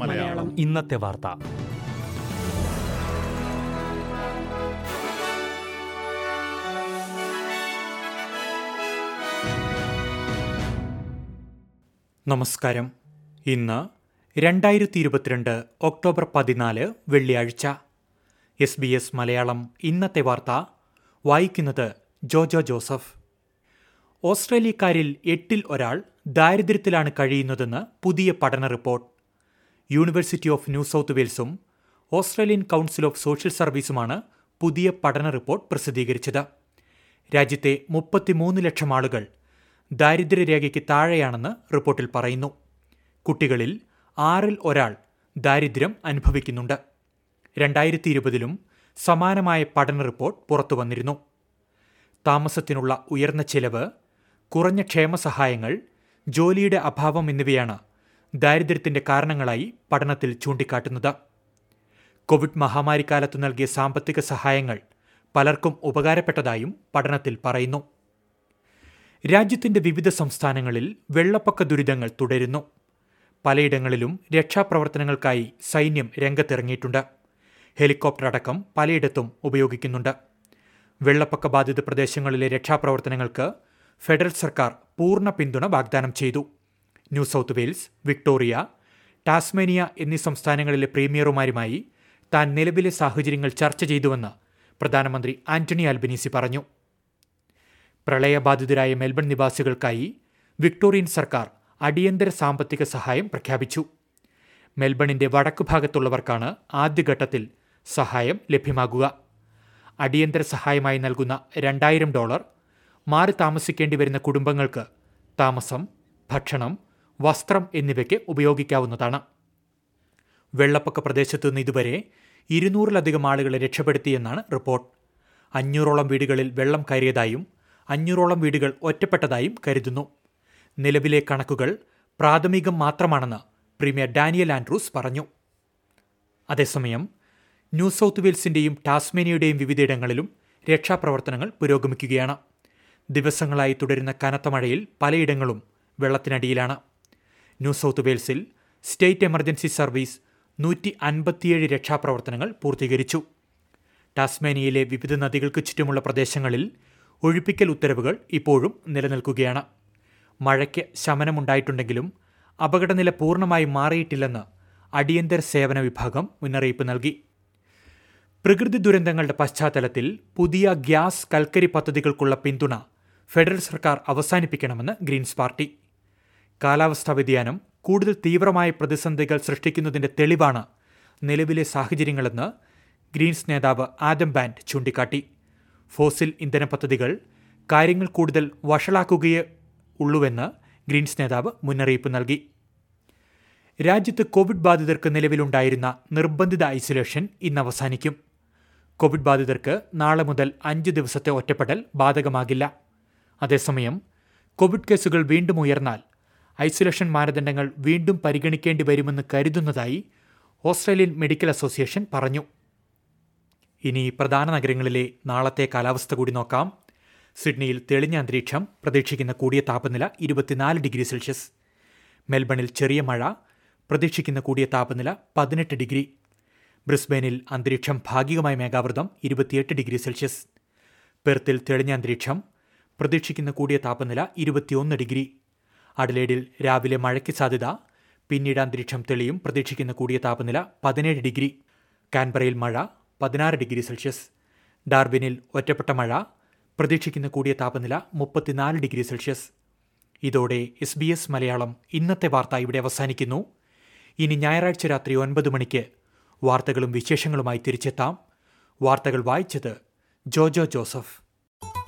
മലയാളം. ഇന്നത്തെ വാർത്ത. നമസ്കാരം. ഇന്ന് രണ്ടായിരത്തി ഇരുപത്തിരണ്ട് ഒക്ടോബർ പതിനാല് വെള്ളിയാഴ്ച. എസ് ബി എസ് മലയാളം ഇന്നത്തെ വാർത്ത. വായിക്കുന്നത് ജോജോ ജോസഫ്. ഓസ്ട്രേലിയക്കാരിൽ എട്ടിൽ ഒരാൾ ദാരിദ്ര്യത്തിലാണ് കഴിയുന്നതെന്ന് പുതിയ പഠന report. University of New South വെയിൽസും Australian council of social സർവീസുമാണ് പുതിയ പഠന റിപ്പോർട്ട് പ്രസിദ്ധീകരിച്ചത്. രാജ്യത്തെ മുപ്പത്തിമൂന്ന് ലക്ഷം ആളുകൾ ദാരിദ്ര്യരേഖയ്ക്ക് താഴെയാണെന്ന് റിപ്പോർട്ടിൽ പറയുന്നു. കുട്ടികളിൽ ആറിൽ ഒരാൾ ദാരിദ്ര്യം അനുഭവിക്കുന്നുണ്ട്. രണ്ടായിരത്തി ഇരുപതിലും സമാനമായ പഠന റിപ്പോർട്ട് പുറത്തുവന്നിരുന്നു. താമസത്തിനുള്ള ഉയർന്ന ചെലവ് കുറഞ്ഞ ക്ഷേമ സഹായങ്ങൾ ജോലിയുടെ അഭാവം എന്നിവയാണ് ദാരിദ്ര്യത്തിന്റെ കാരണങ്ങളായി പഠനത്തിൽ ചൂണ്ടിക്കാട്ടുന്നത്. കോവിഡ് മഹാമാരിക്കാലത്ത് നൽകിയ സാമ്പത്തിക സഹായങ്ങൾ പലർക്കും ഉപകാരപ്പെട്ടതായും പഠനത്തിൽ പറയുന്നു. രാജ്യത്തിന്റെ വിവിധ സംസ്ഥാനങ്ങളിൽ വെള്ളപ്പൊക്ക ദുരിതങ്ങൾ തുടരുന്നു. പലയിടങ്ങളിലും രക്ഷാപ്രവർത്തനങ്ങൾക്കായി സൈന്യം രംഗത്തിറങ്ങിയിട്ടുണ്ട്. ഹെലികോപ്റ്റർ അടക്കം പലയിടത്തും ഉപയോഗിക്കുന്നുണ്ട്. വെള്ളപ്പൊക്ക ബാധിത പ്രദേശങ്ങളിലെ രക്ഷാപ്രവർത്തനങ്ങൾക്ക് ഫെഡറൽ സർക്കാർ പൂർണ പിന്തുണ വാഗ്ദാനം ചെയ്തു. New South Wales Victoria Tasmania എന്നീ സംസ്ഥാനങ്ങളിലെ പ്രീമിയറുമാരുമായി താൻ നിലവിലെ സാഹചര്യങ്ങൾ ചർച്ച ചെയ്തുവെന്ന് പ്രധാനമന്ത്രി ആന്റണി ആൽബനീസി പറഞ്ഞു. പ്രളയബാധിതരായ മെൽബൺ നിവാസികൾക്കായി വിക്ടോറിയൻ സർക്കാർ അടിയന്തര സാമ്പത്തിക സഹായം പ്രഖ്യാപിച്ചു. മെൽബണിന്റെ വടക്കു ഭാഗത്തുള്ളവർക്കാണ് ആദ്യഘട്ടത്തിൽ സഹായം ലഭ്യമാകുക. അടിയന്തര സഹായമായി നൽകുന്ന രണ്ടായിരം ഡോളർ മാറി താമസിക്കേണ്ടി വരുന്ന കുടുംബങ്ങൾക്ക് താമസം ഭക്ഷണം വസ്ത്രം എന്നിവയ്ക്ക് ഉപയോഗിക്കാവുന്നതാണ്. വെള്ളപ്പൊക്ക പ്രദേശത്ത് നിന്ന് ഇതുവരെ ഇരുന്നൂറിലധികം ആളുകളെ രക്ഷപ്പെടുത്തിയെന്നാണ് റിപ്പോർട്ട്. അഞ്ഞൂറോളം വീടുകളിൽ വെള്ളം കയറിയതായും അഞ്ഞൂറോളം വീടുകൾ ഒറ്റപ്പെട്ടതായും കരുതുന്നു. നിലവിലെ കണക്കുകൾ പ്രാഥമികം മാത്രമാണെന്ന് പ്രീമിയർ ഡാനിയൽ ആൻഡ്രൂസ് പറഞ്ഞു. അതേസമയം ന്യൂ സൗത്ത് വെയിൽസിന്റെയും ടാസ്മേനിയയുടെയും വിവിധയിടങ്ങളിലും രക്ഷാപ്രവർത്തനങ്ങൾ പുരോഗമിക്കുകയാണ്. ദിവസങ്ങളായി തുടരുന്ന കനത്ത മഴയിൽ പലയിടങ്ങളും വെള്ളത്തിനടിയിലാണ്. ന്യൂ സൗത്ത് വെയിൽസിൽ സ്റ്റേറ്റ് എമർജൻസി സർവീസ് നൂറ്റി അൻപത്തിയേഴ് രക്ഷാപ്രവർത്തനങ്ങൾ പൂർത്തീകരിച്ചു. ടാസ്മേനിയയിലെ വിവിധ നദികൾക്ക് ചുറ്റുമുള്ള പ്രദേശങ്ങളിൽ ഒഴിപ്പിക്കൽ ഉത്തരവുകൾ ഇപ്പോഴും നിലനിൽക്കുകയാണ്. മഴയ്ക്ക് ശമനമുണ്ടായിട്ടുണ്ടെങ്കിലും അപകടനില പൂർണമായി മാറിയിട്ടില്ലെന്ന് അടിയന്തര സേവന വിഭാഗം മുന്നറിയിപ്പ് നൽകി. പ്രകൃതി ദുരന്തങ്ങളുടെ പശ്ചാത്തലത്തിൽ പുതിയ ഗ്യാസ് കൽക്കരി പദ്ധതികൾക്കുള്ള പിന്തുണ ഫെഡറൽ സർക്കാർ അവസാനിപ്പിക്കണമെന്ന് ഗ്രീൻസ് പാർട്ടി. കാലാവസ്ഥാ വ്യതിയാനം കൂടുതൽ തീവ്രമായ പ്രതിസന്ധികൾ സൃഷ്ടിക്കുന്നതിന്റെ തെളിവാണ് നിലവിലെ സാഹചര്യങ്ങളെന്ന് ഗ്രീൻസ് നേതാവ് ആദം ബാൻഡ് ചൂണ്ടിക്കാട്ടി. ഫോസിൽ ഇന്ധന പദ്ധതികൾ കാര്യങ്ങൾ കൂടുതൽ വഷളാക്കുകയേ ഉള്ളൂവെന്ന് ഗ്രീൻസ് നേതാവ് മുന്നറിയിപ്പ് നൽകി. രാജ്യത്ത് കോവിഡ് ബാധിതർക്ക് നിലവിലുണ്ടായിരുന്ന നിർബന്ധിത ഐസൊലേഷൻ ഇന്ന് അവസാനിക്കും. കോവിഡ് ബാധിതർക്ക് നാളെ മുതൽ അഞ്ച് ദിവസത്തെ ഒറ്റപ്പെടൽ ബാധകമാകില്ല. അതേസമയം കോവിഡ് കേസുകൾ വീണ്ടും ഉയർന്നാൽ ഐസൊലേഷൻ മാനദണ്ഡങ്ങൾ വീണ്ടും പരിഗണിക്കേണ്ടി വരുമെന്ന് കരുതുന്നതായി ഓസ്ട്രേലിയൻ മെഡിക്കൽ അസോസിയേഷൻ പറഞ്ഞു. ഇനി പ്രധാന നഗരങ്ങളിലെ നാളത്തെ കാലാവസ്ഥ കൂടി നോക്കാം. സിഡ്നിയിൽ തെളിഞ്ഞ അന്തരീക്ഷം പ്രതീക്ഷിക്കുന്ന കൂടിയ താപനില ഇരുപത്തിനാല് ഡിഗ്രി സെൽഷ്യസ്. മെൽബണിൽ ചെറിയ മഴ പ്രതീക്ഷിക്കുന്ന കൂടിയ താപനില പതിനെട്ട് ഡിഗ്രി. ബ്രിസ്ബെയിനിൽ അന്തരീക്ഷം ഭാഗികമായ മേഘാവൃതം ഇരുപത്തിയെട്ട് ഡിഗ്രി സെൽഷ്യസ്. പെർത്തിൽ തെളിഞ്ഞ അന്തരീക്ഷം പ്രതീക്ഷിക്കുന്ന കൂടിയ താപനില ഇരുപത്തിയൊന്ന് ഡിഗ്രി. അഡലേഡിൽ രാവിലെ മഴയ്ക്ക് സാധ്യത. പിന്നീട് അന്തരീക്ഷം തെളിയും. പ്രതീക്ഷിക്കുന്ന കൂടിയ താപനില പതിനേഴ് ഡിഗ്രി. കാൻബറയിൽ മഴ പതിനാറ് ഡിഗ്രി സെൽഷ്യസ്. ഡാർബിനിൽ ഒറ്റപ്പെട്ട മഴ. പ്രതീക്ഷിക്കുന്ന കൂടിയ താപനില മുപ്പത്തിനാല് ഡിഗ്രി സെൽഷ്യസ്. ഇതോടെ എസ് ബി എസ് മലയാളം ഇന്നത്തെ വാർത്ത ഇവിടെ അവസാനിക്കുന്നു. ഇനി ഞായറാഴ്ച രാത്രി ഒൻപത് മണിക്ക് വാർത്തകളും വിശേഷങ്ങളുമായി തിരിച്ചെത്താം. വാർത്തകൾ വായിച്ചത് ജോജോ ജോസഫ്.